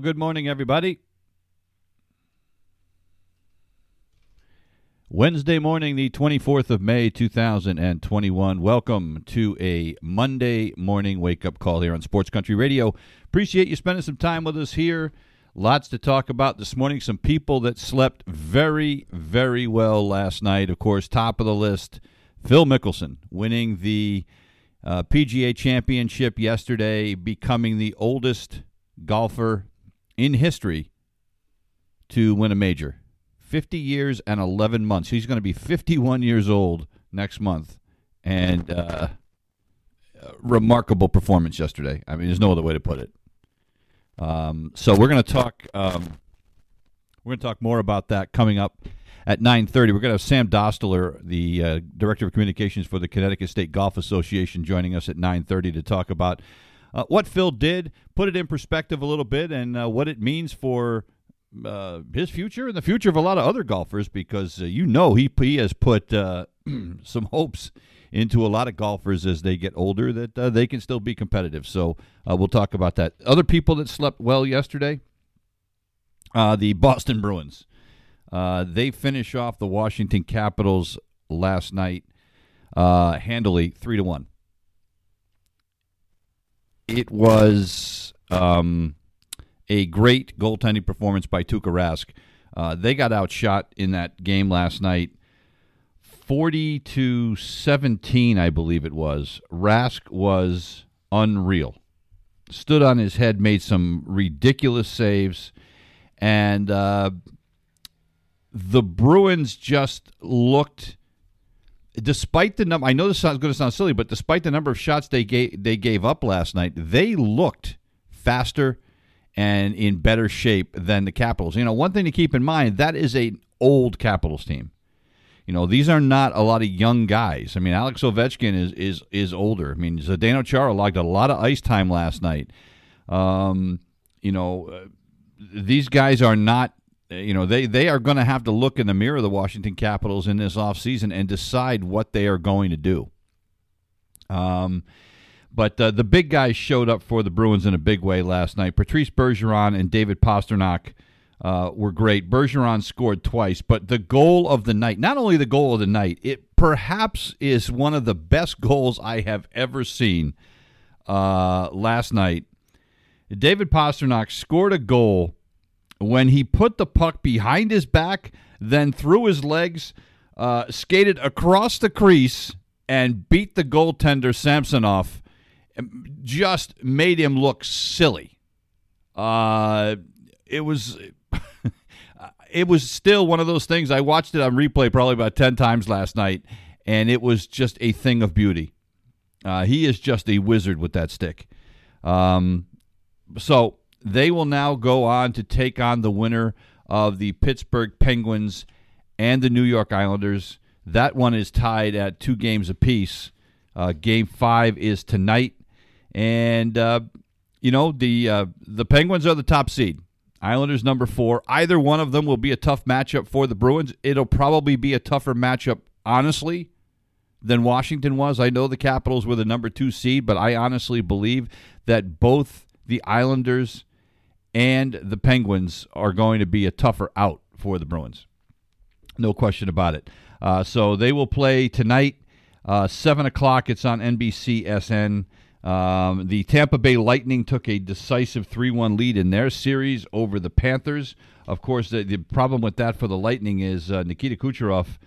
Good morning, everybody. Wednesday morning, the 24th of May, 2021. Welcome to a Monday morning wake up call here on Sports Country Radio. Appreciate you spending some time with us here. Lots to talk about this morning. Some people that slept very, very well last night. Of course, top of the list, Phil Mickelson winning the uh, PGA Championship yesterday, becoming the oldest golfer in history to win a major. 50 years and 11 months. He's going to be 51 years old next month. And uh, remarkable performance yesterday. I mean, there's no other way to put it. Um, so we're going to talk. Um, we're going to talk more about that coming up at 9:30. We're going to have Sam Dostler, the uh, director of communications for the Connecticut State Golf Association, joining us at 9:30 to talk about uh, what Phil did, put it in perspective a little bit, and uh, what it means for uh, his future and the future of a lot of other golfers because uh, you know he, he has put uh, some hopes into a lot of golfers as they get older that uh, they can still be competitive. So we'll talk about that. Other people that slept well yesterday, the Boston Bruins. they finish off the Washington Capitals last night handily, three to one it was um, a great goaltending performance by Tuukka Rask. Uh, they got outshot in that game last night, forty to seventeen, I believe it was. Rask was unreal. Stood on his head, made some ridiculous saves, and uh, the Bruins just looked despite the number, I know this sounds going to sound silly, but despite the number of shots they gave they gave up last night, they looked faster and in better shape than the Capitals. You know, one thing to keep in mind that is a old Capitals team. You know, these are not a lot of young guys. I mean, Alex Ovechkin is is is older. I mean, Zdeno Chara logged a lot of ice time last night. Um, you know, uh, these guys are not you know they they are going to have to look in the mirror of the Washington Capitals in this offseason and decide what they are going to do. Um, but uh, the big guys showed up for the Bruins in a big way last night. Patrice Bergeron and David Pastrnak uh, were great. Bergeron scored twice, but the goal of the night, not only the goal of the night, it perhaps is one of the best goals I have ever seen uh, last night. David Pastrnak scored a goal when he put the puck behind his back, then through his legs, uh, skated across the crease, and beat the goaltender Samsonov, just made him look silly. Uh, it was. it was still one of those things. I watched it on replay probably about 10 times last night, and it was just a thing of beauty. Uh, he is just a wizard with that stick. Um, so they will now go on to take on the winner of the Pittsburgh Penguins and the New York Islanders. That one is tied at two games apiece. Uh, game five is tonight, and uh, you know the uh, the Penguins are the top seed. Islanders number four. Either one of them will be a tough matchup for the Bruins. It'll probably be a tougher matchup, honestly, than Washington was. I know the Capitals were the number two seed, but I honestly believe that both the Islanders and the Penguins are going to be a tougher out for the Bruins. No question about it. Uh, so they will play tonight, uh, 7 o'clock. It's on NBCSN. Um, the Tampa Bay Lightning took a decisive 3 1 lead in their series over the Panthers. Of course, the, the problem with that for the Lightning is uh, Nikita Kucherov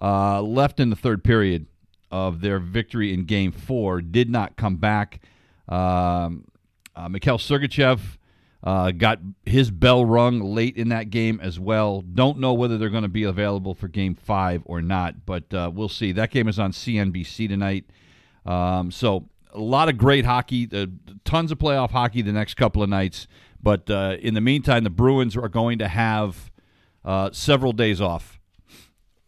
uh, left in the third period of their victory in game four, did not come back. Um, uh, Mikhail Sergachev uh, got his bell rung late in that game as well. Don't know whether they're going to be available for game five or not, but uh, we'll see. That game is on CNBC tonight. Um, so a lot of great hockey, uh, tons of playoff hockey the next couple of nights. But uh, in the meantime, the Bruins are going to have uh, several days off.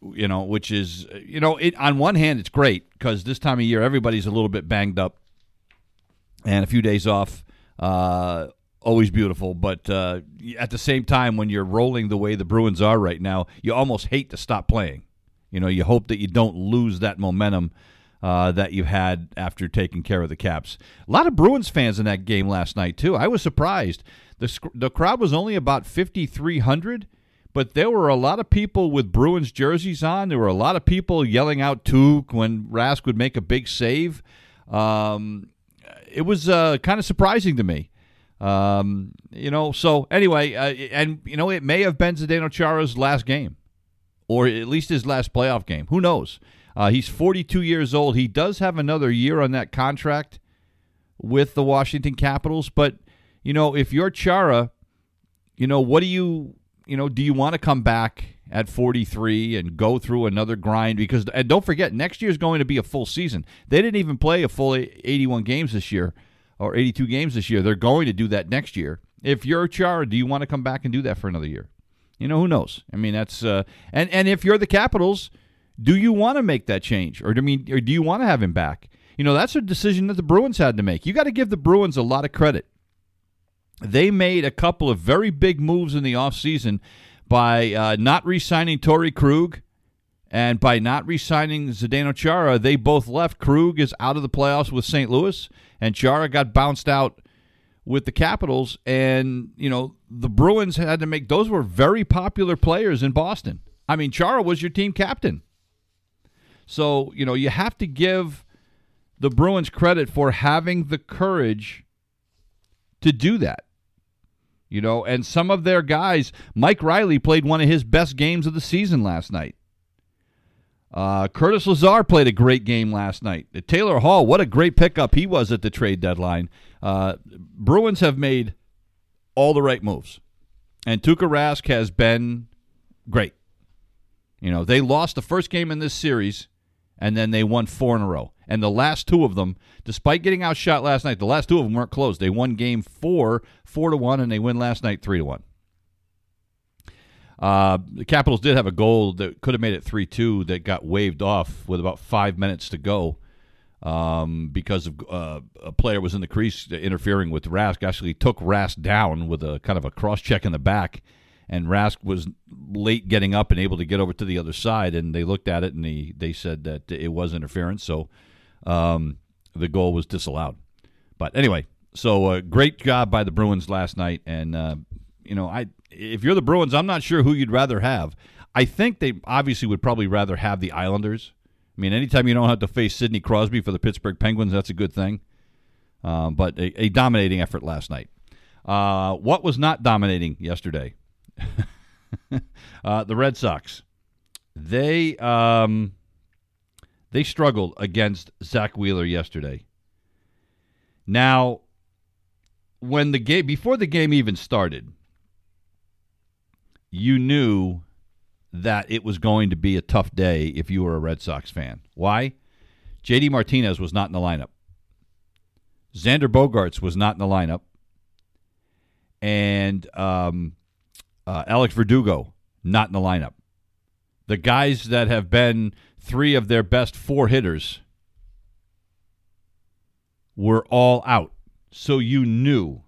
You know, which is you know, it, on one hand, it's great because this time of year everybody's a little bit banged up, and a few days off. Uh, always beautiful, but uh, at the same time, when you're rolling the way the Bruins are right now, you almost hate to stop playing. You know, you hope that you don't lose that momentum uh, that you had after taking care of the Caps. A lot of Bruins fans in that game last night too. I was surprised. the The crowd was only about fifty three hundred, but there were a lot of people with Bruins jerseys on. There were a lot of people yelling out "Took" when Rask would make a big save. Um, it was uh, kind of surprising to me. Um, you know, so anyway, uh, and you know, it may have been Zdeno Chara's last game, or at least his last playoff game. Who knows? Uh, he's 42 years old. He does have another year on that contract with the Washington Capitals, but you know, if you're Chara, you know, what do you, you know, do you want to come back at 43 and go through another grind? Because and don't forget, next year is going to be a full season. They didn't even play a full 81 games this year or 82 games this year. They're going to do that next year. If you're Chara, do you want to come back and do that for another year? You know, who knows? I mean, that's uh, and and if you're the Capitals, do you want to make that change, or do mean, or do you want to have him back? You know, that's a decision that the Bruins had to make. You got to give the Bruins a lot of credit. They made a couple of very big moves in the offseason by uh, not re-signing Torey Krug and by not re-signing Zdeno Chara. They both left. Krug is out of the playoffs with St. Louis and Chara got bounced out with the Capitals. And, you know, the Bruins had to make those were very popular players in Boston. I mean, Chara was your team captain. So, you know, you have to give the Bruins credit for having the courage to do that. You know, and some of their guys, Mike Reilly played one of his best games of the season last night. Uh, Curtis Lazar played a great game last night. Taylor Hall, what a great pickup he was at the trade deadline. Uh, Bruins have made all the right moves, and Tuukka Rask has been great. You know, they lost the first game in this series, and then they won four in a row. And the last two of them, despite getting outshot last night, the last two of them weren't close. They won game four, four to one, and they win last night three to one. Uh, the Capitals did have a goal that could have made it 3 2 that got waved off with about five minutes to go um, because of uh, a player was in the crease interfering with Rask. Actually, took Rask down with a kind of a cross check in the back. And Rask was late getting up and able to get over to the other side. And they looked at it and they, they said that it was interference. So um, the goal was disallowed. But anyway, so uh, great job by the Bruins last night. And, uh, you know, I if you're the Bruins, I'm not sure who you'd rather have. I think they obviously would probably rather have the Islanders. I mean, anytime you don't have to face Sidney Crosby for the Pittsburgh Penguins, that's a good thing. Um, but a, a, dominating effort last night. Uh, what was not dominating yesterday? uh, the Red Sox. They um, they struggled against Zack Wheeler yesterday. Now, when the game before the game even started, you knew that it was going to be a tough day if you were a Red Sox fan. Why? JD Martinez was not in the lineup. Xander Bogaerts was not in the lineup. And um, uh, Alex Verdugo, not in the lineup. The guys that have been three of their best four hitters were all out. So you knew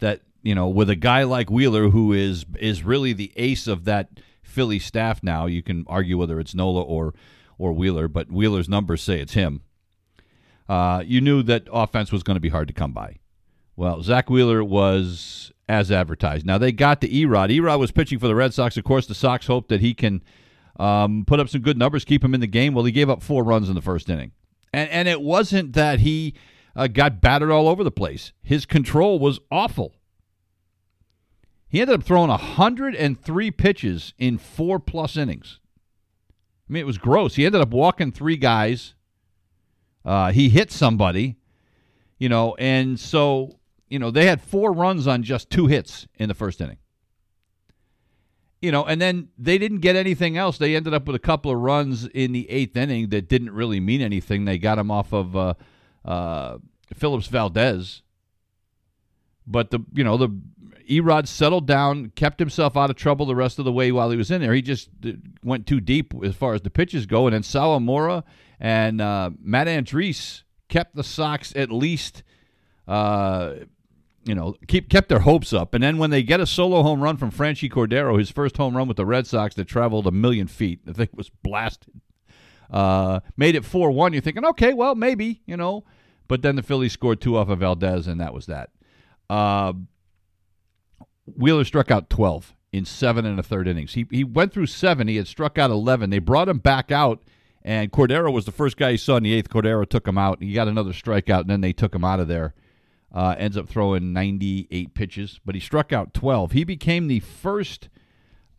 that you know, with a guy like Wheeler, who is is really the ace of that Philly staff now, you can argue whether it's Nola or or Wheeler, but Wheeler's numbers say it's him. Uh, you knew that offense was going to be hard to come by. Well, Zack Wheeler was as advertised. Now they got to Erod. Erod was pitching for the Red Sox. Of course, the Sox hope that he can um, put up some good numbers, keep him in the game. Well, he gave up four runs in the first inning, and and it wasn't that he uh, got battered all over the place. His control was awful. He ended up throwing 103 pitches in four plus innings. I mean, it was gross. He ended up walking three guys. Uh, he hit somebody, you know, and so you know, they had four runs on just two hits in the first inning. You know, and then they didn't get anything else. They ended up with a couple of runs in the eighth inning that didn't really mean anything. They got him off of uh, uh, Phillips Valdez. But the you know the Erod settled down, kept himself out of trouble the rest of the way while he was in there. He just uh, went too deep as far as the pitches go, and then Sawamura and uh, Matt Andriese kept the Sox at least, uh, you know, keep kept their hopes up. And then when they get a solo home run from Franchy Cordero, his first home run with the Red Sox that traveled a million feet, the thing was blasted. Uh, made it four one. You're thinking, okay, well maybe you know, but then the Phillies scored two off of Valdez, and that was that. Wheeler struck out 12 in seven and a third innings. He, he went through seven. He had struck out 11. They brought him back out, and Cordero was the first guy he saw in the eighth. Cordero took him out. He got another strikeout, and then they took him out of there. Uh, ends up throwing 98 pitches, but he struck out 12. He became the first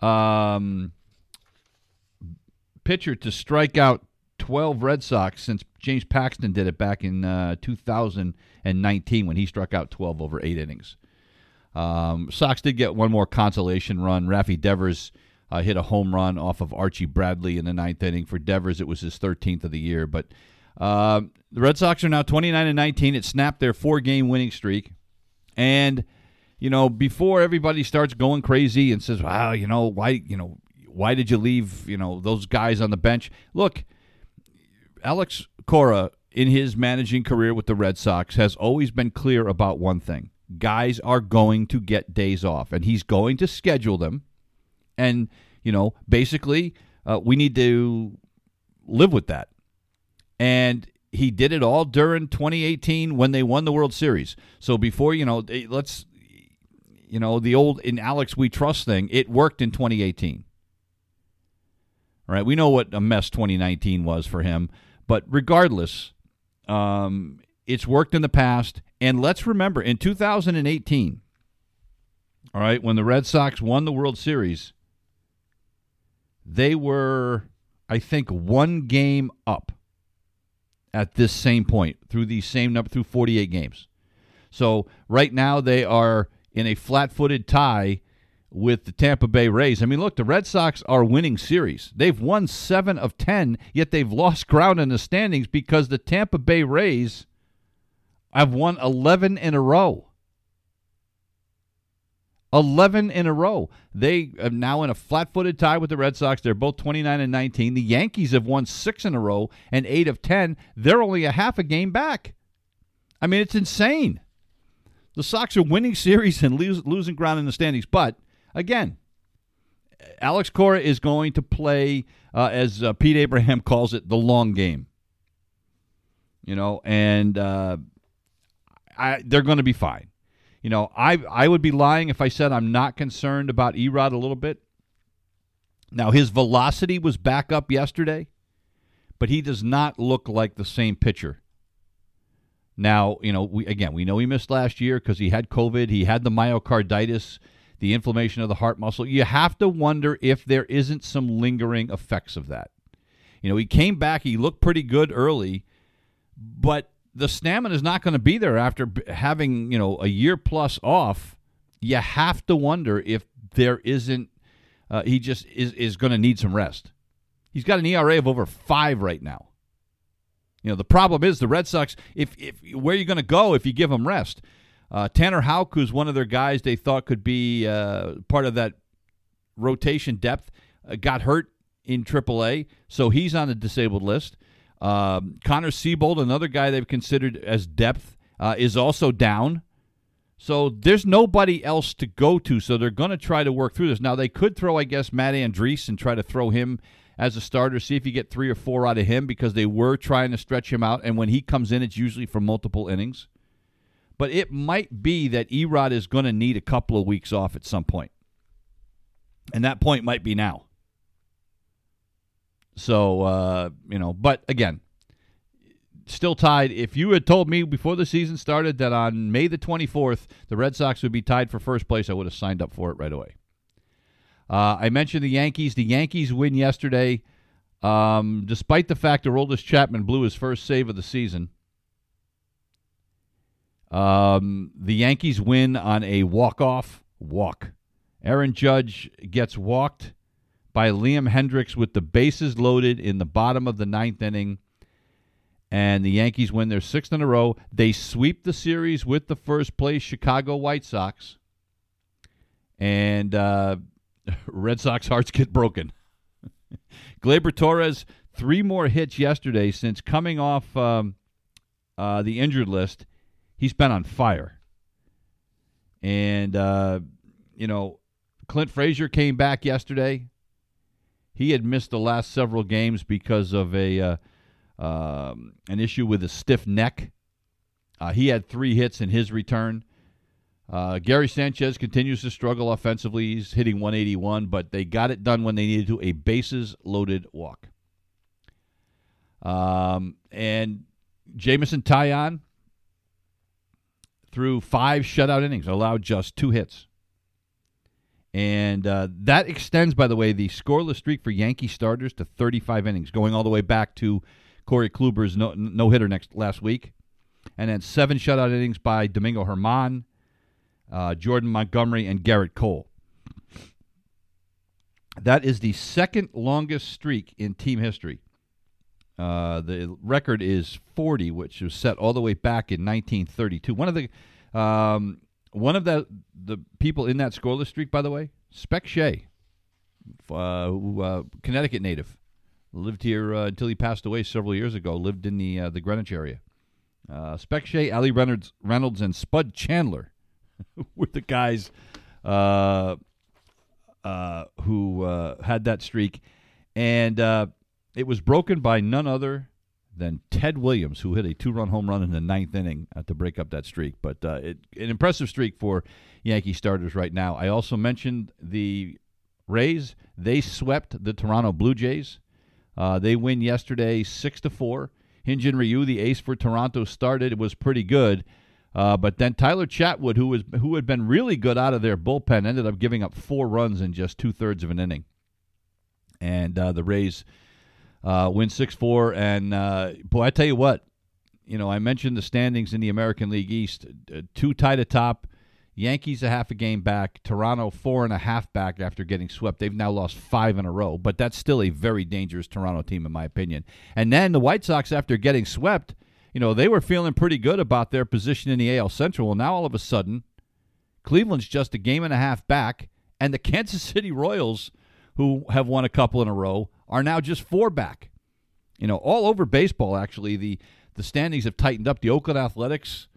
um, pitcher to strike out 12 Red Sox since James Paxton did it back in uh, 2019 when he struck out 12 over eight innings. Um, Sox did get one more consolation run. Raffy Devers uh, hit a home run off of Archie Bradley in the ninth inning. For Devers, it was his 13th of the year. But uh, the Red Sox are now 29 and 19. It snapped their four-game winning streak, and you know before everybody starts going crazy and says, "Wow, you know why? You know why did you leave? You know those guys on the bench?" Look, Alex Cora in his managing career with the Red Sox has always been clear about one thing guys are going to get days off, and he's going to schedule them. And, you know, basically, uh, we need to live with that. And he did it all during 2018 when they won the World Series. So before, you know, let's, you know, the old in Alex We Trust thing, it worked in 2018. All right. We know what a mess 2019 was for him. But regardless, um, it's worked in the past. And let's remember in 2018, all right, when the Red Sox won the World Series, they were, I think, one game up at this same point through the same number through 48 games. So right now they are in a flat-footed tie with the Tampa Bay Rays. I mean, look, the Red Sox are winning series. They've won 7 of 10, yet they've lost ground in the standings because the Tampa Bay Rays I've won 11 in a row. 11 in a row. They are now in a flat footed tie with the Red Sox. They're both 29 and 19. The Yankees have won six in a row and eight of 10. They're only a half a game back. I mean, it's insane. The Sox are winning series and lose, losing ground in the standings. But again, Alex Cora is going to play, uh, as uh, Pete Abraham calls it, the long game. You know, and uh, I, they're going to be fine. You know, I I would be lying if I said I'm not concerned about Erod a little bit. Now his velocity was back up yesterday, but he does not look like the same pitcher. Now, you know, we again, we know he missed last year because he had COVID, he had the myocarditis, the inflammation of the heart muscle. You have to wonder if there isn't some lingering effects of that. You know, he came back, he looked pretty good early, but the stamina is not going to be there after having you know a year plus off. You have to wonder if there isn't. Uh, he just is is going to need some rest. He's got an ERA of over five right now. You know the problem is the Red Sox. If if where are you going to go if you give them rest? Uh, Tanner Houck, who's one of their guys they thought could be uh, part of that rotation depth, uh, got hurt in AAA, so he's on the disabled list. Um, Connor Seabold, another guy they've considered as depth, uh, is also down. So there's nobody else to go to. So they're going to try to work through this. Now they could throw, I guess, Matt Andriese and try to throw him as a starter, see if you get three or four out of him because they were trying to stretch him out. And when he comes in, it's usually for multiple innings. But it might be that Erod is going to need a couple of weeks off at some point. And that point might be now. So, uh, you know, but again, still tied. If you had told me before the season started that on May the 24th, the Red Sox would be tied for first place, I would have signed up for it right away. Uh, I mentioned the Yankees. The Yankees win yesterday, um, despite the fact that Aroldis Chapman blew his first save of the season. Um, the Yankees win on a walk-off walk. Aaron Judge gets walked by Liam Hendriks with the bases loaded in the bottom of the ninth inning. And the Yankees win their sixth in a row. They sweep the series with the first place Chicago White Sox. And uh, Red Sox hearts get broken. Gleyber Torres, three more hits yesterday since coming off um, uh, the injured list. He's been on fire. And, uh, you know, Clint Frazier came back yesterday. He had missed the last several games because of a uh, um, an issue with a stiff neck. Uh, he had three hits in his return. Uh, Gary Sanchez continues to struggle offensively. He's hitting 181, but they got it done when they needed to a bases loaded walk. Um, and Jameson Taillon threw five shutout innings, allowed just two hits. And uh, that extends, by the way, the scoreless streak for Yankee starters to 35 innings, going all the way back to Corey Kluber's no, no hitter next last week. And then seven shutout innings by Domingo German, uh, Jordan Montgomery, and Gerrit Cole. That is the second longest streak in team history. Uh, the record is 40, which was set all the way back in 1932. One of the um, one of the the people in that scoreless streak, by the way, Spec Shea, uh, who, uh, Connecticut native, lived here uh, until he passed away several years ago. Lived in the uh, the Greenwich area. Uh, Spec Shea, Allie Reynolds, Reynolds, and Spud Chandler were the guys uh, who had that streak, and it was broken by none other than Ted Williams, who hit a two-run home run in the ninth inning uh, to break up that streak. But uh, it, an impressive streak for Yankee starters right now. I also mentioned the Rays. They swept the Toronto Blue Jays. Uh, they win yesterday six to four. Hyun-Jin Ryu, the ace for Toronto, started. It was pretty good. Uh, but then Tyler Chatwood, who was who had been really good out of their bullpen, ended up giving up four runs in just two thirds of an inning. And uh, the Rays uh, win 6 4. And uh, boy, I tell you what, you know, I mentioned the standings in the American League East uh, two tied atop. Yankees a half a game back. Toronto four and a half back after getting swept. They've now lost five in a row, but that's still a very dangerous Toronto team, in my opinion. And then the White Sox, after getting swept, you know, they were feeling pretty good about their position in the AL Central. Well, now all of a sudden, Cleveland's just a game and a half back, and the Kansas City Royals, who have won a couple in a row, are now just four back. You know, all over baseball, actually, the, the standings have tightened up. The Oakland Athletics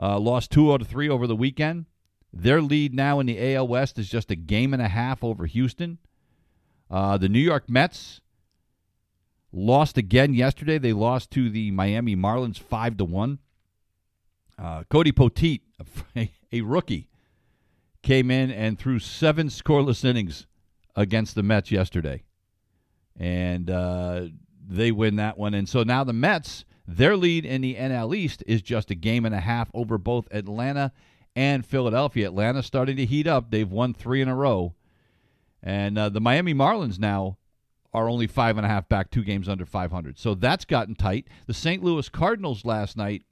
uh, lost two out of three over the weekend. Their lead now in the AL West is just a game and a half over Houston. Uh, the New York Mets lost again yesterday. They lost to the Miami Marlins five to one. Uh, Cody Poteet, a, a rookie, came in and threw seven scoreless innings against the Mets yesterday and uh, they win that one. And so now the Mets, their lead in the NL East is just a game and a half over both Atlanta and Philadelphia. Atlanta starting to heat up; they've won three in a row, and uh, the Miami Marlins now are only five and a half back, two games under 500. So that's gotten tight. The St. Louis Cardinals last night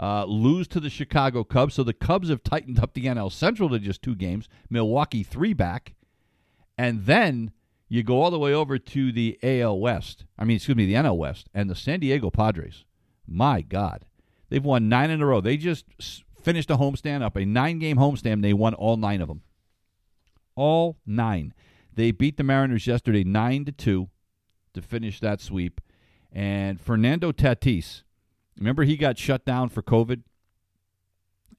uh, lose to the Chicago Cubs, so the Cubs have tightened up the NL Central to just two games. Milwaukee three back, and then you go all the way over to the AL West. I mean, excuse me, the NL West and the San Diego Padres. My God, they've won nine in a row. They just finished a homestand up a nine-game homestand. They won all nine of them. All nine. They beat the Mariners yesterday nine to two to finish that sweep. And Fernando Tatis, remember he got shut down for COVID,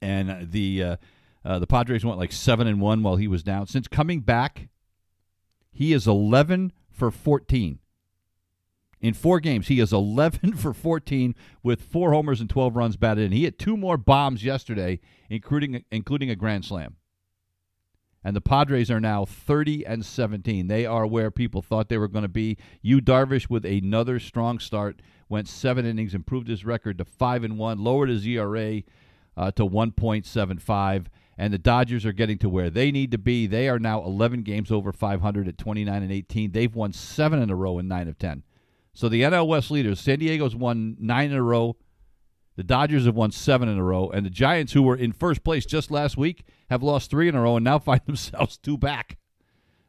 and the uh, uh, the Padres went like seven and one while he was down. Since coming back he is 11 for 14. In four games, he is 11 for 14 with four homers and 12 runs batted in. He hit two more bombs yesterday, including including a grand slam. And the Padres are now 30 and 17. They are where people thought they were going to be. Yu Darvish with another strong start went seven innings, improved his record to five and one, lowered his ERA uh, to 1.75 and the Dodgers are getting to where they need to be. They are now 11 games over 500 at 29 and 18. They've won seven in a row in nine of 10. So the NL West leaders, San Diego's won nine in a row. The Dodgers have won seven in a row, and the Giants, who were in first place just last week, have lost three in a row and now find themselves two back.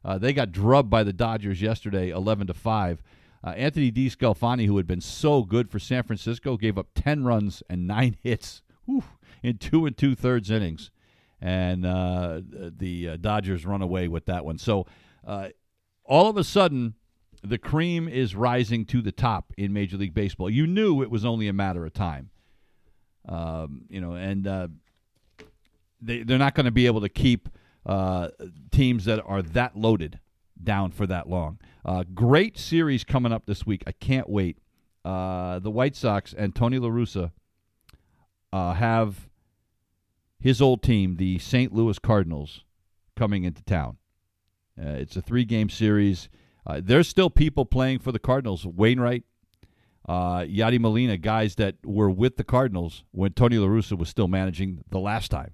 Uh, they got drubbed by the Dodgers yesterday, eleven to five. Uh, Anthony DeSclafani, who had been so good for San Francisco, gave up ten runs and nine hits whew, in two and two thirds innings, and uh, the uh, Dodgers run away with that one. So uh, all of a sudden, the cream is rising to the top in Major League Baseball. You knew it was only a matter of time. Um, you know, and uh, they they're not going to be able to keep uh, teams that are that loaded down for that long. Uh, great series coming up this week. I can't wait. Uh, the White Sox and Tony La Russa have his old team, the St. Louis Cardinals, coming into town. Uh, it's a three-game series. there's still people playing for the Cardinals. Wainwright, uh, Yadi Molina, guys that were with the Cardinals when Tony La Russa was still managing the last time.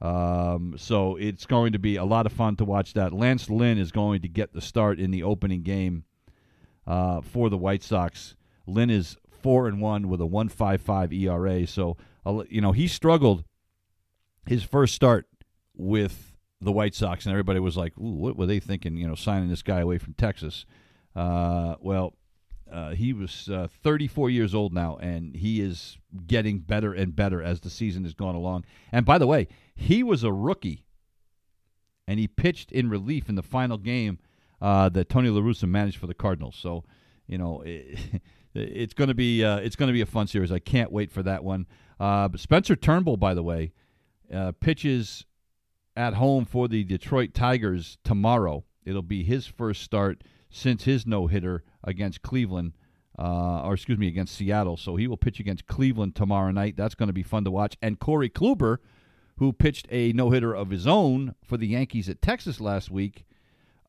Um, so it's going to be a lot of fun to watch that. Lance Lynn is going to get the start in the opening game uh, for the White Sox. Lynn is four and one with a one five five ERA. So you know he struggled his first start with the White Sox, and everybody was like, "What were they thinking?" You know, signing this guy away from Texas. Uh, well, uh, he was uh, 34 years old now, and he is getting better and better as the season has gone along. And by the way, he was a rookie, and he pitched in relief in the final game uh, that Tony La Russa managed for the Cardinals. So, you know, it, it's going to be uh, it's going to be a fun series. I can't wait for that one. Uh, Spencer Turnbull, by the way, uh, pitches at home for the Detroit Tigers tomorrow. It'll be his first start since his no hitter against Cleveland, uh, or excuse me, against Seattle. So he will pitch against Cleveland tomorrow night. That's going to be fun to watch. And Corey Kluber, who pitched a no hitter of his own for the Yankees at Texas last week,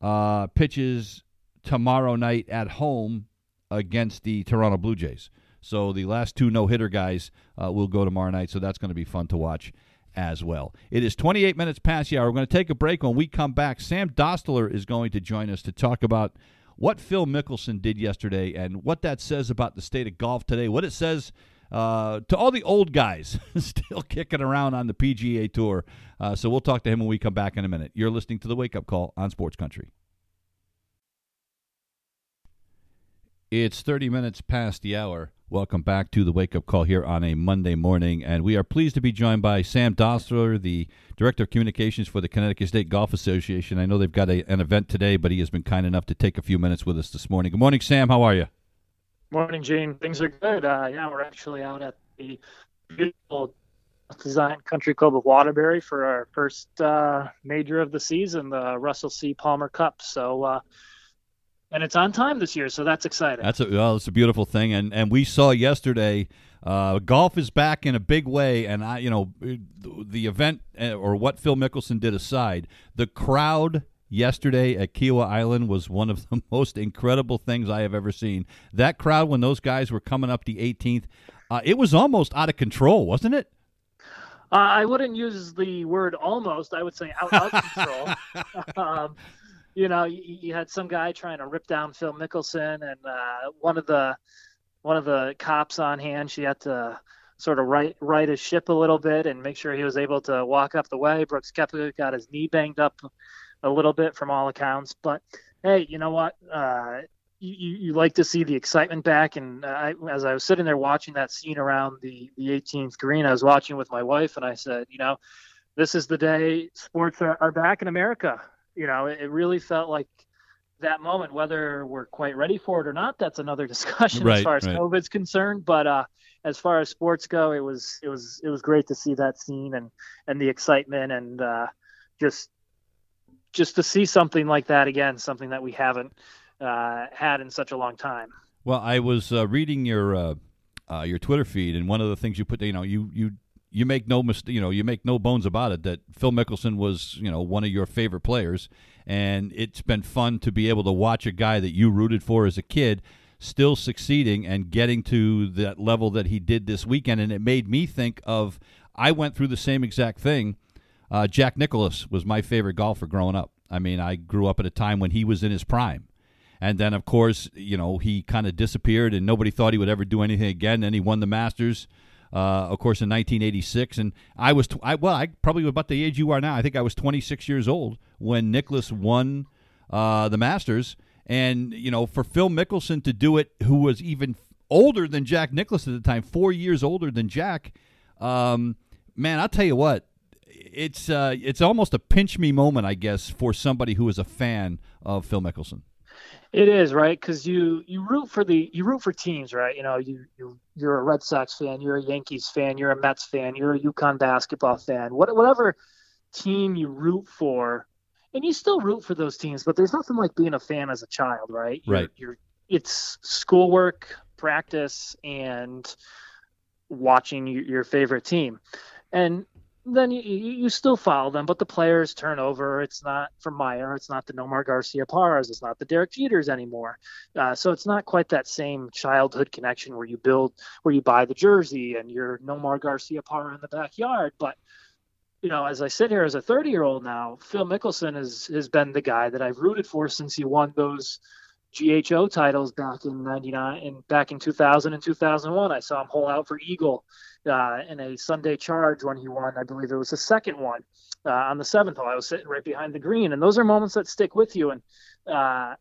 uh, pitches tomorrow night at home against the Toronto Blue Jays. So the last two no hitter guys uh, will go tomorrow night. So that's going to be fun to watch as well. It is 28 minutes past the hour. We're going to take a break. When we come back, Sam Dostler is going to join us to talk about what Phil Mickelson did yesterday and what that says about the state of golf today, what it says uh, to all the old guys still kicking around on the PGA Tour. Uh, so we'll talk to him when we come back in a minute. You're listening to the Wake Up Call on Sports Country. It's 30 minutes past the hour. Welcome back to the Wake Up Call here on a Monday morning. And we are pleased to be joined by Sam Dostler, the Director of Communications for the Connecticut State Golf Association. I know they've got a, an event today, but he has been kind enough to take a few minutes with us this morning. Good morning, Sam. How are you? Morning, Gene. Things are good. Uh, yeah, we're actually out at the beautiful Design Country Club of Waterbury for our first uh, major of the season, the Russell C. Palmer Cup. So, uh, and it's on time this year, so that's exciting. That's a well, it's a beautiful thing, and and we saw yesterday. Uh, golf is back in a big way, and I, you know, the event uh, or what Phil Mickelson did aside, the crowd yesterday at Kiawah Island was one of the most incredible things I have ever seen. That crowd when those guys were coming up the 18th, uh, it was almost out of control, wasn't it? Uh, I wouldn't use the word almost. I would say out of control. um, you know, you, you, had some guy trying to rip down Phil Mickelson, and uh, one of the one of the cops on hand, she had to sort of right right his ship a little bit and make sure he was able to walk up the way. Brooks Koepka got his knee banged up a little bit from all accounts, but hey, you know what? Uh, you, you like to see the excitement back. And I, as I was sitting there watching that scene around the, the 18th green, I was watching with my wife, and I said, you know, this is the day sports are, are back in America you know, it, really felt like that moment. Whether we're quite ready for it or not, that's another discussion right, as far as right. COVID's concerned. But uh, as far as sports go, it was it was it was great to see that scene and and the excitement and uh, just just to see something like that again, something that we haven't uh, had in such a long time. Well, I was uh, reading your uh, uh, your Twitter feed, and one of the things you put, you know, you you you make no mis- you know you make no bones about it that Phil Mickelson was you know one of your favorite players, and it's been fun to be able to watch a guy that you rooted for as a kid still succeeding and getting to that level that he did this weekend, and it made me think of I went through the same exact thing. Uh, Jack Nicklaus was my favorite golfer growing up. I mean, I grew up at a time when he was in his prime. And then, of course, you know, he kind of disappeared and nobody thought he would ever do anything again. Then he won the Masters, uh, of course, in 1986. And I was, tw- I, well, I probably about the age you are now. I think I was 26 years old when Nicklaus won uh, the Masters. And, you know, for Phil Mickelson to do it, who was even older than Jack Nicklaus at the time, four years older than Jack, um, man, I'll tell you what, it's uh, it's almost a pinch me moment, I guess, for somebody who is a fan of Phil Mickelson. It is right because you you root for the you root for teams, right? You know, you you you're a Red Sox fan, you're a Yankees fan, you're a Mets fan, you're a UConn basketball fan, what, whatever team you root for, and you still root for those teams. But there's nothing like being a fan as a child, right? You're, right. You're it's schoolwork, practice, and watching your favorite team, and then you, you still follow them, but the players turn over. It's not for Meyer. It's not the Nomar Garciaparras. It's not the Derek Jeters anymore. Uh, so it's not quite that same childhood connection where you build, where you buy the jersey and you're Nomar Garcia Garciaparra in the backyard. But you know, as I sit here as a 30 year old now, Phil Mickelson has has been the guy that I've rooted for since he won those GHO titles back in '99 and back in 2000 and 2001. I saw him hole out for Eagle uh, in a Sunday charge when he won. I believe it was the second one uh, on the seventh hole. I was sitting right behind the green, and those are moments that stick with you. And uh,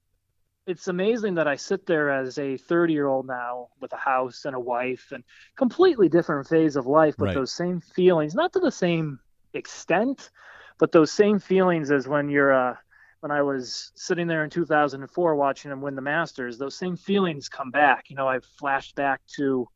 it's amazing that I sit there as a 30 year old now with a house and a wife and completely different phase of life, but right. those same feelings, not to the same extent, but those same feelings as when you're uh, when I was sitting there in 2004 watching him win the Masters, those same feelings come back. You know, I've flashed back to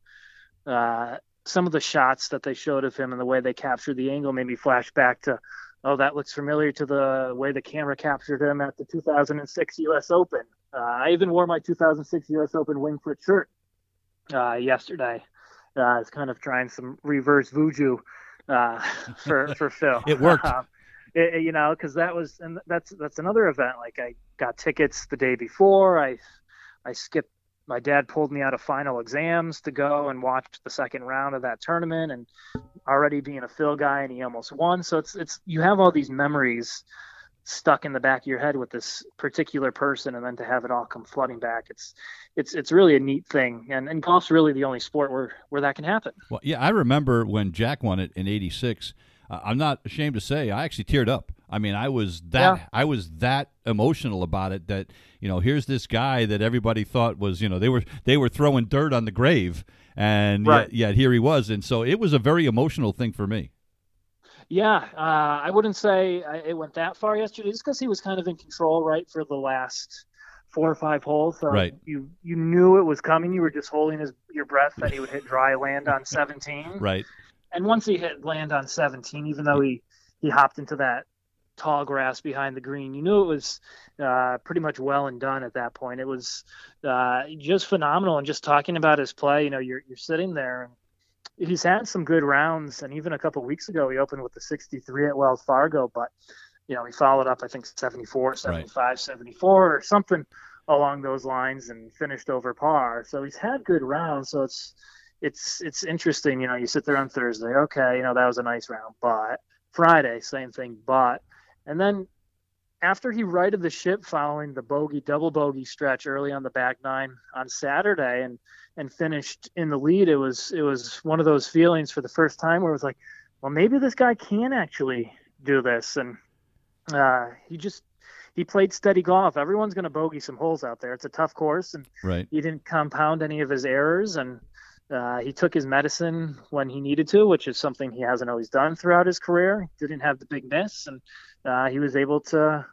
uh, some of the shots that they showed of him and the way they captured the angle made me flash back to, oh, that looks familiar to the way the camera captured him at the 2006 U.S. Open. Uh, I even wore my 2006 U.S. Open Winged Foot shirt uh, yesterday. Uh, I was kind of trying some reverse voodoo uh, for for Phil. it worked. It, you know, because that was and that's that's another event. Like I got tickets the day before. I I skipped. My dad pulled me out of final exams to go and watch the second round of that tournament, and already being a Phil guy, and he almost won. So it's it's you have all these memories stuck in the back of your head with this particular person and then to have it all come flooding back it's it's it's really a neat thing and and golf's really the only sport where where that can happen well yeah i remember when jack won it in 86 uh, I'm not ashamed to say I actually teared up. I mean, I was that yeah. I was that emotional about it that you know here's this guy that everybody thought was you know they were they were throwing dirt on the grave and right. yet, yet here he was and so it was a very emotional thing for me. Yeah, uh, I wouldn't say it went that far yesterday, just because he was kind of in control, right, for the last four or five holes. So right. You you knew it was coming. You were just holding his your breath that he would hit dry land on 17. Right and once he hit land on 17, even though he he hopped into that tall grass behind the green, you knew it was uh, pretty much well and done at that point. It was uh, just phenomenal. And just talking about his play, you know, you're you're sitting there and he's had some good rounds. And even a couple weeks ago, he opened with the 63 at Wells Fargo, but you know, he followed up, I think 74, 75, right. 74 or something along those lines and finished over par. So he's had good rounds. So it's, it's it's interesting. You know, you sit there on Thursday, okay, you know that was a nice round, but Friday, same thing, but, and then after he righted the ship following the bogey double bogey stretch early on the back nine on Saturday and and finished in the lead, it was it was one of those feelings for the first time where it was like, well, maybe this guy can actually do this, and uh, he just he played steady golf. Everyone's going to bogey some holes out there. It's a tough course, and right. he didn't compound any of his errors, and uh, he took his medicine when he needed to, which is something he hasn't always done throughout his career. He didn't have the big miss, and uh, he was able to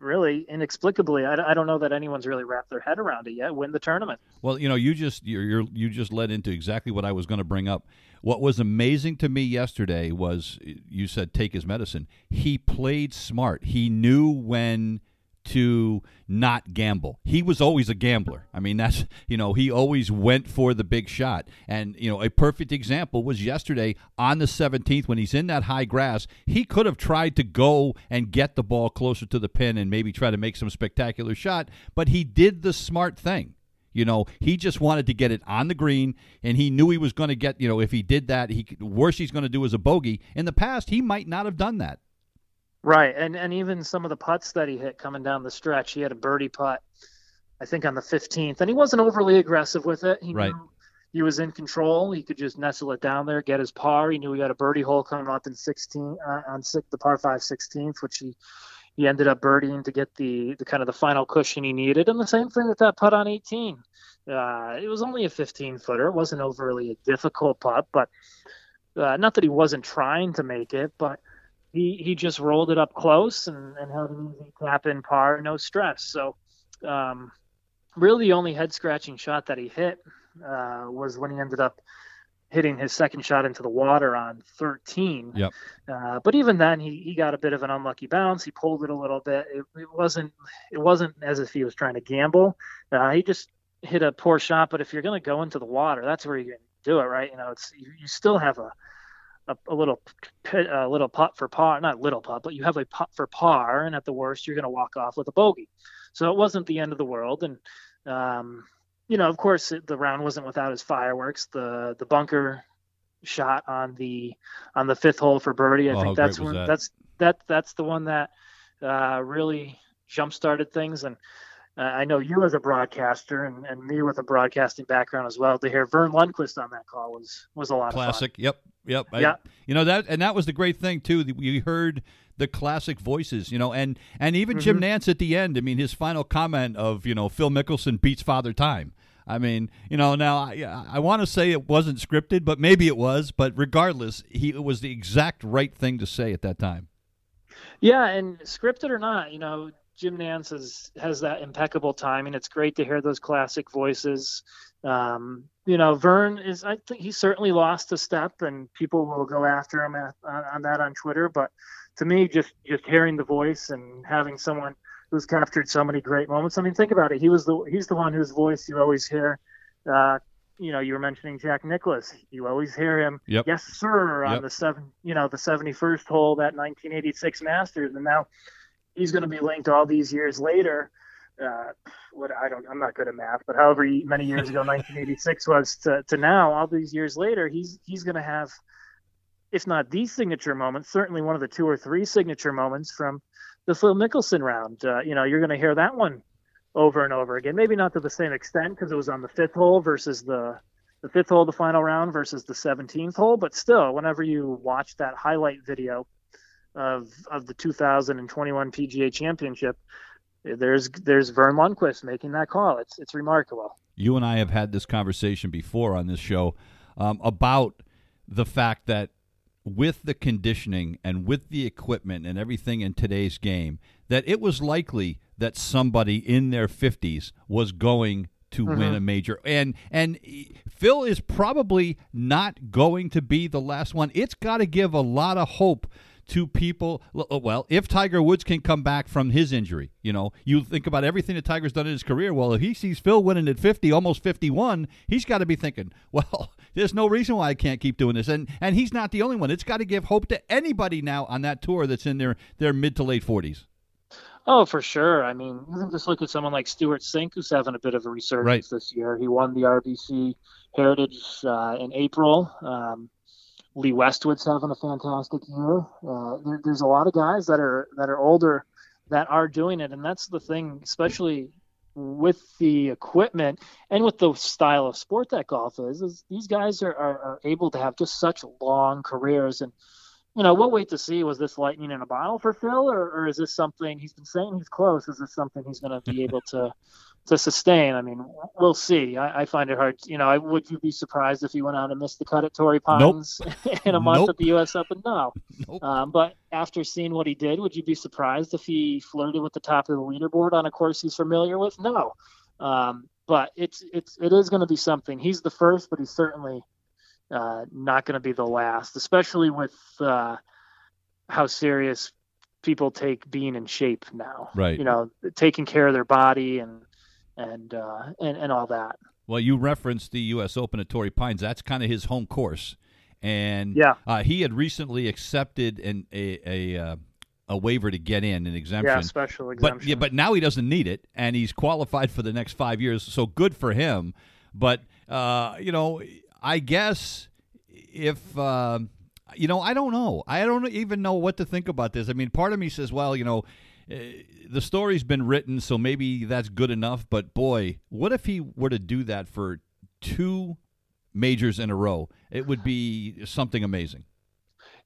really inexplicably I, I, don't know that anyone's really wrapped their head around it yet win the tournament. Well you know you just you're, you're you just led into exactly what i was going to bring up. What was amazing to me yesterday was you said take his medicine. He played smart. He knew when to not gamble. He was always a gambler. I mean, that's, you know, he always went for the big shot. And, you know, a perfect example was yesterday on the 17th when he's in that high grass. He could have tried to go and get the ball closer to the pin and maybe try to make some spectacular shot, but he did the smart thing. You know, he just wanted to get it on the green, and he knew he was going to get. You know, if he did that, he worst he's going to do is a bogey. In the past, he might not have done that. Right, and and even some of the putts that he hit coming down the stretch, he had a birdie putt I think on the 15th, and he wasn't overly aggressive with it. He right. knew he was in control. He could just nestle it down there, get his par. He knew he had a birdie hole coming up in 16 uh, on six, the par five 16th, which he he ended up birdieing to get the the kind of the final cushion he needed. And the same thing with that putt on 18. Uh, it was only a 15 footer. It wasn't overly a difficult putt, but uh, not that he wasn't trying to make it, but he he just rolled it up close and, and had an easy tap in par, no stress. So um, really the only head scratching shot that he hit uh, was when he ended up hitting his second shot into the water on 13. Yep. Uh, but even then, he, he got a bit of an unlucky bounce. He pulled it a little bit. It, it wasn't it wasn't as if he was trying to gamble. Uh, he just hit a poor shot. But if you're going to go into the water, that's where you can do it, right? You know, it's you, you still have a a, a little a little putt for par, not little putt, but you have a putt for par, and at the worst, you're going to walk off with a bogey. So it wasn't the end of the world, and um, you know, of course, it, the round wasn't without his fireworks. The the bunker shot on the on the fifth hole for birdie. I oh, think that's when that? that's that that's the one that uh, really jump started things. And uh, I know you as a broadcaster and, and me with a broadcasting background as well. To hear Verne Lundquist on that call was was a lot classic. Yep, yep. Yeah. I, you know that, and that was the great thing too. We heard the classic voices, you know, and and even Mm-hmm. Jim Nantz at the end. I mean, his final comment of you know Phil Mickelson beats Father Time. I mean, you know, now I, I want to say it wasn't scripted, but maybe it was. But regardless, he it was the exact right thing to say at that time. Yeah, and scripted or not, you know, Jim Nantz has has that impeccable timing. It's great to hear those classic voices. Um, you know, Verne is. I think he certainly lost a step, and people will go after him at, on, on that on Twitter. But to me, just just hearing the voice and having someone who's captured so many great moments. I mean, think about it. He was the he's the one whose voice you always hear. Uh, you know, you were mentioning Jack Nicklaus. You always hear him, Yep. yes, sir, on Yep. the seven, you know, the 71st hole that 1986 Masters, and now he's going to be linked all these years later. Uh, what I don't, I'm not good at math, but however many years ago 1986 was to, to now, all these years later, he's he's going to have, if not the signature moment, certainly one of the two or three signature moments from the Phil Mickelson round. Uh, you know, you're going to hear that one over and over again. Maybe not to the same extent because it was on the fifth hole versus the the fifth hole, the final round versus the 17th hole. But still, whenever you watch that highlight video of of the 2021 PGA Championship, there's there's Verne Lundquist making that call. It's it's remarkable. You and I have had this conversation before on this show um, about the fact that with the conditioning and with the equipment and everything in today's game, that it was likely that somebody in their 50s was going to win a major. And and Phil is probably not going to be the last one. It's got to give a lot of hope to people. Well, if Tiger Woods can come back from his injury, you know, you think about everything that Tiger's done in his career. Well, if he sees Phil winning at 50, almost 51, he's got to be thinking, well, there's no reason why I can't keep doing this. And and he's not the only one. It's got to give hope to anybody now on that tour that's in their their mid to late 40s. Oh, for sure. I mean, just look at someone like Stewart Cink, who's having a bit of a resurgence Right. this year. He won the RBC Heritage uh, in April. Um, Lee Westwood's having a fantastic year. Uh, there, there's a lot of guys that are that are older that are doing it, and that's the thing, especially with the equipment and with the style of sport that golf is. Is these guys are, are, are able to have just such long careers and you know, we'll wait to see. Was this lightning in a bottle for Phil, or, or is this something he's been saying he's close? Is this something he's going to be able to to sustain? I mean, we'll see. I, I find it hard. You know, I, would you be surprised if he went out and missed the cut at Torrey Pines in a month Nope. at the U.S. Open? No. Nope. Um, but after seeing what he did, would you be surprised if he flirted with the top of the leaderboard on a course he's familiar with? No. Um, but it's it's it is going to be something. He's the first, but he's certainly uh, not going to be the last, especially with uh, how serious people take being in shape now. Right. You know, taking care of their body and and uh, and and all that. Well, you referenced the U.S. Open at Torrey Pines. That's kind of his home course, and Yeah. uh, he had recently accepted an, a a, uh, a waiver to get in, an exemption. Yeah, special exemption. But yeah, but now he doesn't need it, and he's qualified for the next five years. So good for him. But uh, you know, I guess if uh, you know, I don't know. I don't even know what to think about this. I mean, part of me says, well, you know, uh, the story's been written, so maybe that's good enough. But boy, what if he were to do that for two majors in a row? It would be something amazing.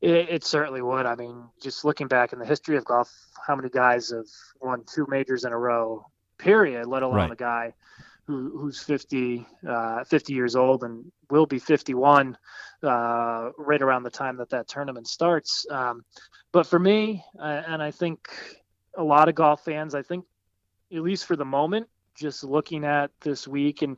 It, it, certainly would. I mean, just looking back in the history of golf, how many guys have won two majors in a row? Period. Let alone right. a guy who, who's 50, uh, 50 years old and will be 51 uh, right around the time that that tournament starts. Um, but for me, uh, and I think a lot of golf fans, I think, at least for the moment, just looking at this week and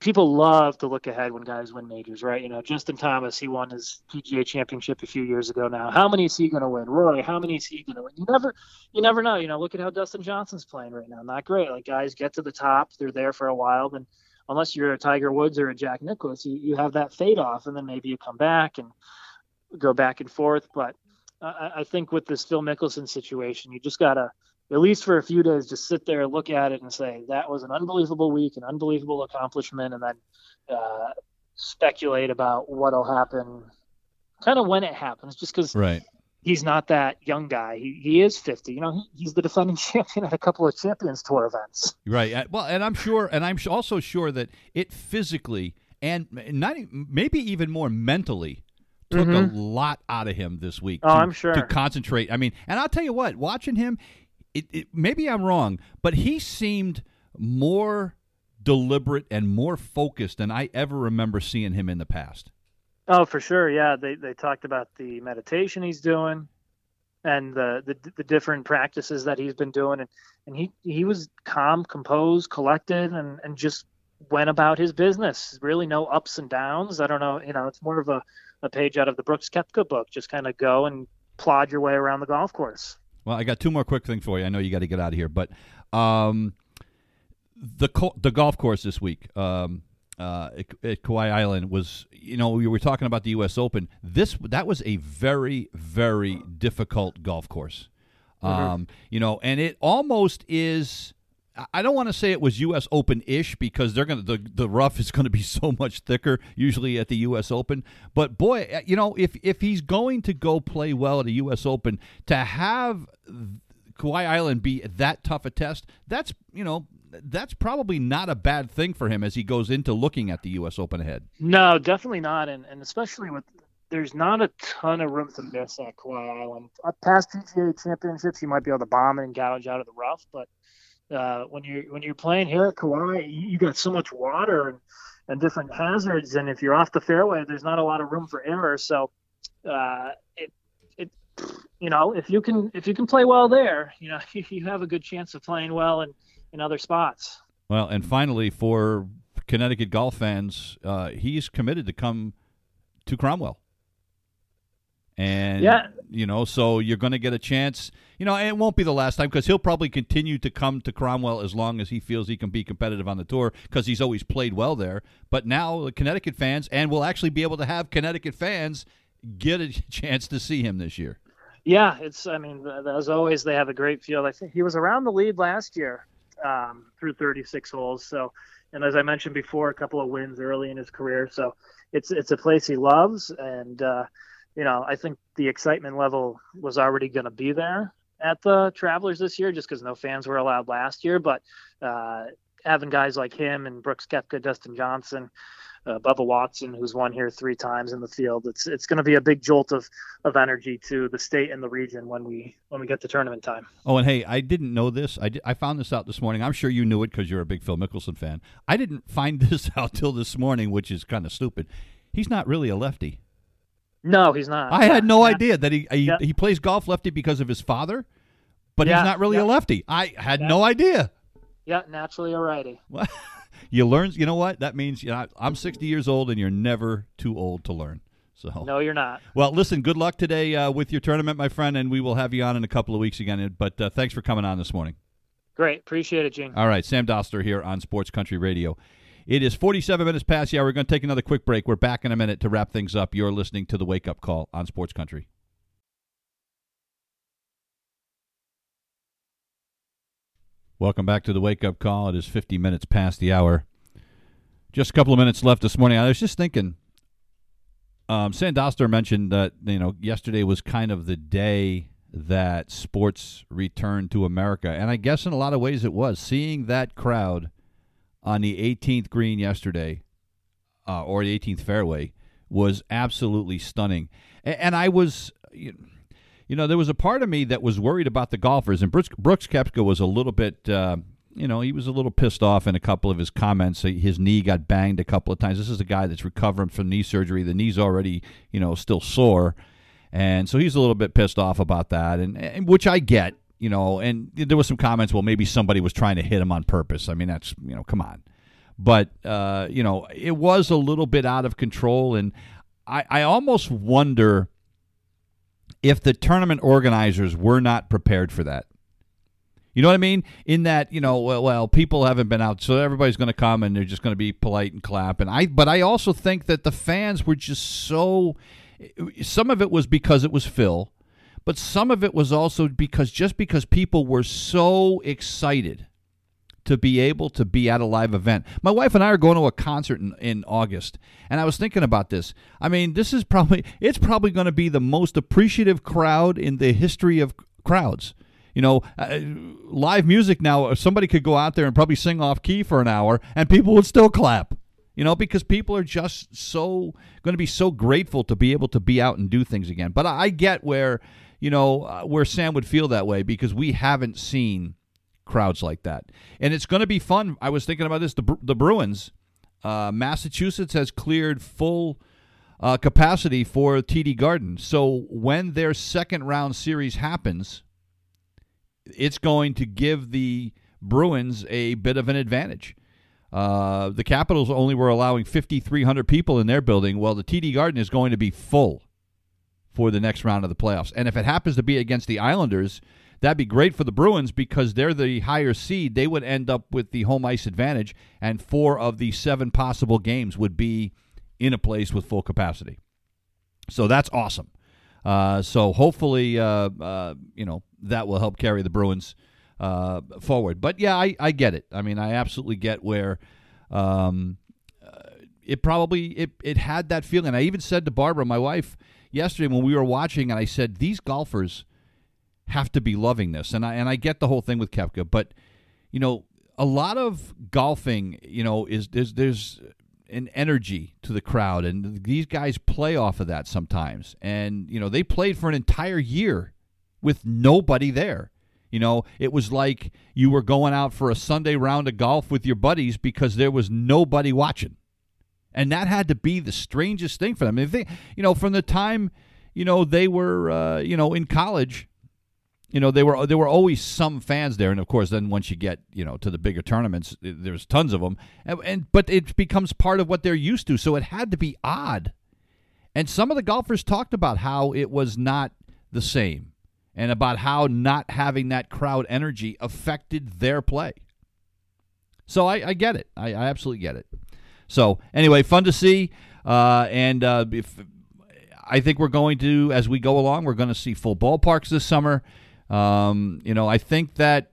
people love to look ahead when guys win majors, right? You know, Justin Thomas, he won his PGA championship a few years ago now. How many is he going to win? Rory, how many is he going to win? You never, you never know. You know, look at how Dustin Johnson's playing right now. Not great. Like guys get to the top, they're there for a while, then unless you're a Tiger Woods or a Jack Nicklaus, you, you have that fade off and then maybe you come back and go back and forth. But I, I think with this Phil Mickelson situation, you just got to – at least for a few days, just sit there, look at it, and say that was an unbelievable week, an unbelievable accomplishment, and then uh, speculate about what'll happen, kind of when it happens, just because right. he's not that young guy. He, he is 50. You know, he, he's the defending champion at a couple of Champions Tour events. Right. Well, and I'm sure, and I'm also sure that it physically and not maybe even more mentally took mm-hmm. a lot out of him this week. Oh, to, I'm sure to concentrate. I mean, and I'll tell you what, watching him, it, it, maybe I'm wrong, but he seemed more deliberate and more focused than I ever remember seeing him in the past. Oh, for sure. Yeah, they they talked about the meditation he's doing and the the, the different practices that he's been doing and, and he he was calm, composed, collected and and just went about his business. Really no ups and downs. I don't know, you know, it's more of a a page out of the Brooks Koepka book. Just kind of go and plod your way around the golf course. Well, I got two more quick things for you. I know you got to get out of here, but um, the co- the golf course this week um, uh, at, at Kiawah Island was, you know, we were talking about the U.S. Open. This that was a very very difficult golf course. Mm-hmm. Um, you know, and it almost is I don't want to say it was U.S. Open ish because they're gonna the the rough is going to be so much thicker usually at the U.S. Open. But boy, uh, you know if if he's going to go play well at a U.S. Open, to have Kiawah Island be that tough a test, that's you know that's probably not a bad thing for him as he goes into looking at the U.S. Open ahead. No, definitely not, and and especially with there's not a ton of room to miss at Kiawah Island. Past PGA championships, you might be able to bomb it and gouge out of the rough, but uh, when you're when you're playing here at Kiawah, you got so much water and, and different hazards, and if you're off the fairway, there's not a lot of room for error. So, uh, it it you know if you can if you can play well there, you know you have a good chance of playing well in in other spots. Well, and finally for Connecticut golf fans, uh, he's committed to come to Cromwell. And yeah. you know, so you're going to get a chance. You know, and it won't be the last time because he'll probably continue to come to Cromwell as long as he feels he can be competitive on the tour because he's always played well there. But now the Connecticut fans, and we'll actually be able to have Connecticut fans get a chance to see him this year. Yeah, it's. I mean, as always, they have a great field. I think he was around the lead last year um, through 36 holes. So, and as I mentioned before, a couple of wins early in his career. So, it's it's a place he loves, and uh, you know, I think the excitement level was already going to be there at the Travelers this year, just because no fans were allowed last year. But uh, having guys like him and Brooks Koepka, Dustin Johnson, uh, Bubba Watson, who's won here three times in the field, it's it's going to be a big jolt of, of energy to the state and the region when we when we get to tournament time. Oh, and hey, I didn't know this. I, I found this out this morning. I'm sure you knew it because you're a big Phil Mickelson fan. I didn't find this out till this morning, which is kind of stupid. He's not really a lefty. No, he's not. I had no yeah. idea that he he, yeah. he, plays golf lefty because of his father, but yeah, he's not really a lefty. I had no idea. Yeah, naturally a righty. you learn. You know what? That means you know, I'm 60 years old, and you're never too old to learn. So no, you're not. Well, listen. Good luck today uh, with your tournament, my friend, and we will have you on in a couple of weeks again. But uh, thanks for coming on this morning. Great, appreciate it, Gene. All right, Sam Dostler here on Sports Country Radio. It is 47 minutes past the hour. We're going to take another quick break. We're back in a minute to wrap things up. You're listening to the Wake Up Call on Sports Country. Welcome back to the Wake Up Call. It is 50 minutes past the hour. Just a couple of minutes left this morning. I was just thinking. Um, Sandoster mentioned that you know yesterday was kind of the day that sports returned to America. And I guess in a lot of ways it was. Seeing that crowd on the 18th green yesterday, uh, or the 18th fairway, was absolutely stunning. And, and I was. You, know, there was a part of me that was worried about the golfers, and Brooks, Brooks Koepka was a little bit, uh, you know, he was a little pissed off in a couple of his comments. His knee got banged a couple of times. This is a guy that's recovering from knee surgery. The knee's already, you know, still sore. And so he's a little bit pissed off about that, and, and which I get, you know. And there was some comments, well, maybe somebody was trying to hit him on purpose. I mean, that's you know, come on. But uh, you know, it was a little bit out of control, and I, I almost wonder if the tournament organizers were not prepared for that. You know what I mean? In that, you know, well, well people haven't been out, so everybody's going to come and they're just going to be polite and clap. And I, but I also think that the fans were just so some of it was because it was Phil, but some of it was also because just because people were so excited to be able to be at a live event. My wife and I are going to a concert in, in August, and I was thinking about this. I mean, this is probably it's probably going to be the most appreciative crowd in the history of crowds. You know, uh, live music now, somebody could go out there and probably sing off key for an hour, and people would still clap you know, because people are just so going to be so grateful to be able to be out and do things again. But I get where, you know, uh, where Sam would feel that way because we haven't seen crowds like that. And it's going to be fun. I was thinking about this the, the Bruins, uh, Massachusetts has cleared full uh, capacity for TD Garden. So when their second round series happens, it's going to give the Bruins a bit of an advantage uh, the Capitals only were allowing 5,300 people in their building. Well, the TD Garden is going to be full for the next round of the playoffs. And if it happens to be against the Islanders, that'd be great for the Bruins because they're the higher seed. They would end up with the home ice advantage, and four of the seven possible games would be in a place with full capacity. So that's awesome. Uh, so hopefully, uh, uh you know, that will help carry the Bruins uh, forward. But yeah, I, I get it. I mean, I absolutely get where um, uh, it probably it it had that feeling. I even said to Barbara, my wife, yesterday when we were watching, and I said these golfers have to be loving this, and I and I get the whole thing with Koepka, but you know, a lot of golfing, you know, is there's there's an energy to the crowd and these guys play off of that sometimes. And you know they played for an entire year with nobody there. You know, it was like you were going out for a Sunday round of golf with your buddies because there was nobody watching. And that had to be the strangest thing for them. I mean, they, you know, from the time, you know, they were, uh, you know, in college, you know, they were there were always some fans there, and of course, then once you get, you know, to the bigger tournaments, there's tons of them, and, and but it becomes part of what they're used to. So it had to be odd. And some of the golfers talked about how it was not the same and about how not having that crowd energy affected their play. So I, I get it. I, I, absolutely get it. So anyway, fun to see. Uh, and uh, if I think we're going to, as we go along, we're going to see full ballparks this summer. Um, you know, I think that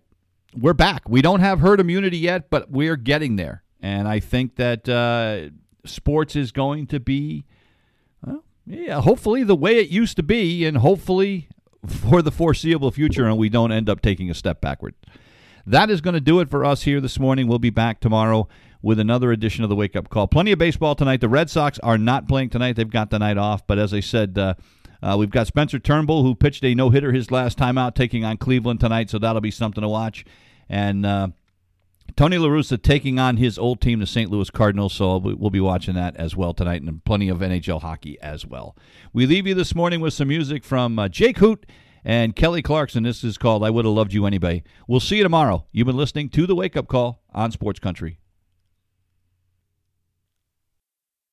we're back. We don't have herd immunity yet, but we're getting there. And I think that uh, sports is going to be, well, yeah, hopefully the way it used to be, and hopefully for the foreseeable future and we don't end up taking a step backward. That is going to do it for us here this morning. We'll be back tomorrow with another edition of the Wake Up Call. Plenty of baseball tonight. The Red Sox are not playing tonight. They've got the night off. But as I said, uh, uh, we've got Spencer Turnbull, who pitched a no hitter his last time out, taking on Cleveland tonight. So that'll be something to watch. And uh, Tony La Russa taking on his old team, the St. Louis Cardinals. So we'll be watching that as well tonight, and plenty of NHL hockey as well. We leave you this morning with some music from uh, Jake Hoot and Kelly Clarkson. This is called "I Would Have Loved You Anyway." We'll see you tomorrow. You've been listening to the Wake Up Call on Sports Country.